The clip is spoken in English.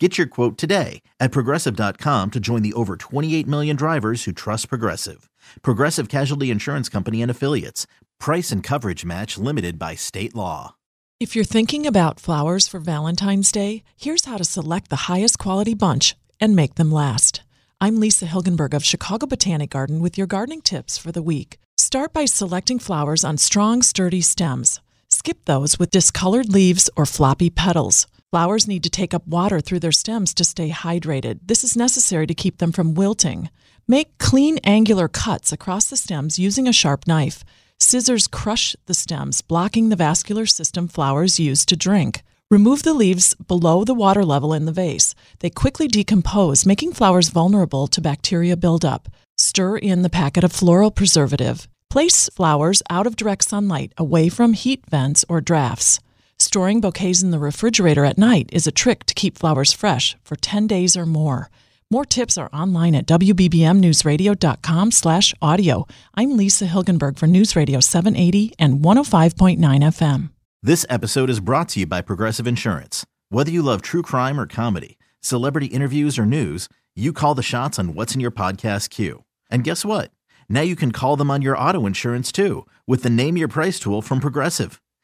Get your quote today at progressive.com to join the over 28 million drivers who trust Progressive. Progressive Casualty Insurance Company and Affiliates. Price and coverage match limited by state law. If you're thinking about flowers for Valentine's Day, here's how to select the highest quality bunch and make them last. I'm Lisa Hilgenberg of Chicago Botanic Garden with your gardening tips for the week. Start by selecting flowers on strong, sturdy stems. Skip those with discolored leaves or floppy petals. Flowers need to take up water through their stems to stay hydrated. This is necessary to keep them from wilting. Make clean, angular cuts across the stems using a sharp knife. Scissors crush the stems, blocking the vascular system flowers use to drink. Remove the leaves below the water level in the vase. They quickly decompose, making flowers vulnerable to bacteria buildup. Stir in the packet of floral preservative. Place flowers out of direct sunlight, away from heat vents or drafts. Storing bouquets in the refrigerator at night is a trick to keep flowers fresh for 10 days or more. More tips are online at wbbmnewsradio.com slash audio. I'm Lisa Hilgenberg for News Radio 780 and 105.9 FM. This episode is brought to you by Progressive Insurance. Whether you love true crime or comedy, celebrity interviews or news, you call the shots on what's in your podcast queue. And guess what? Now you can call them on your auto insurance too with the Name Your Price tool from Progressive.